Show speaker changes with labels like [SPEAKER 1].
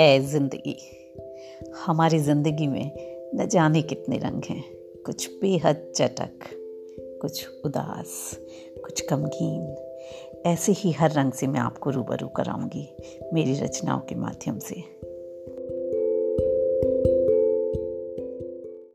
[SPEAKER 1] ए ज़िंदगी। हमारी ज़िंदगी में न जाने कितने रंग हैं। कुछ बेहद चटक, कुछ उदास, कुछ गमगीन। ऐसे ही हर रंग से मैं आपको रूबरू कराऊँगी मेरी रचनाओं के माध्यम से।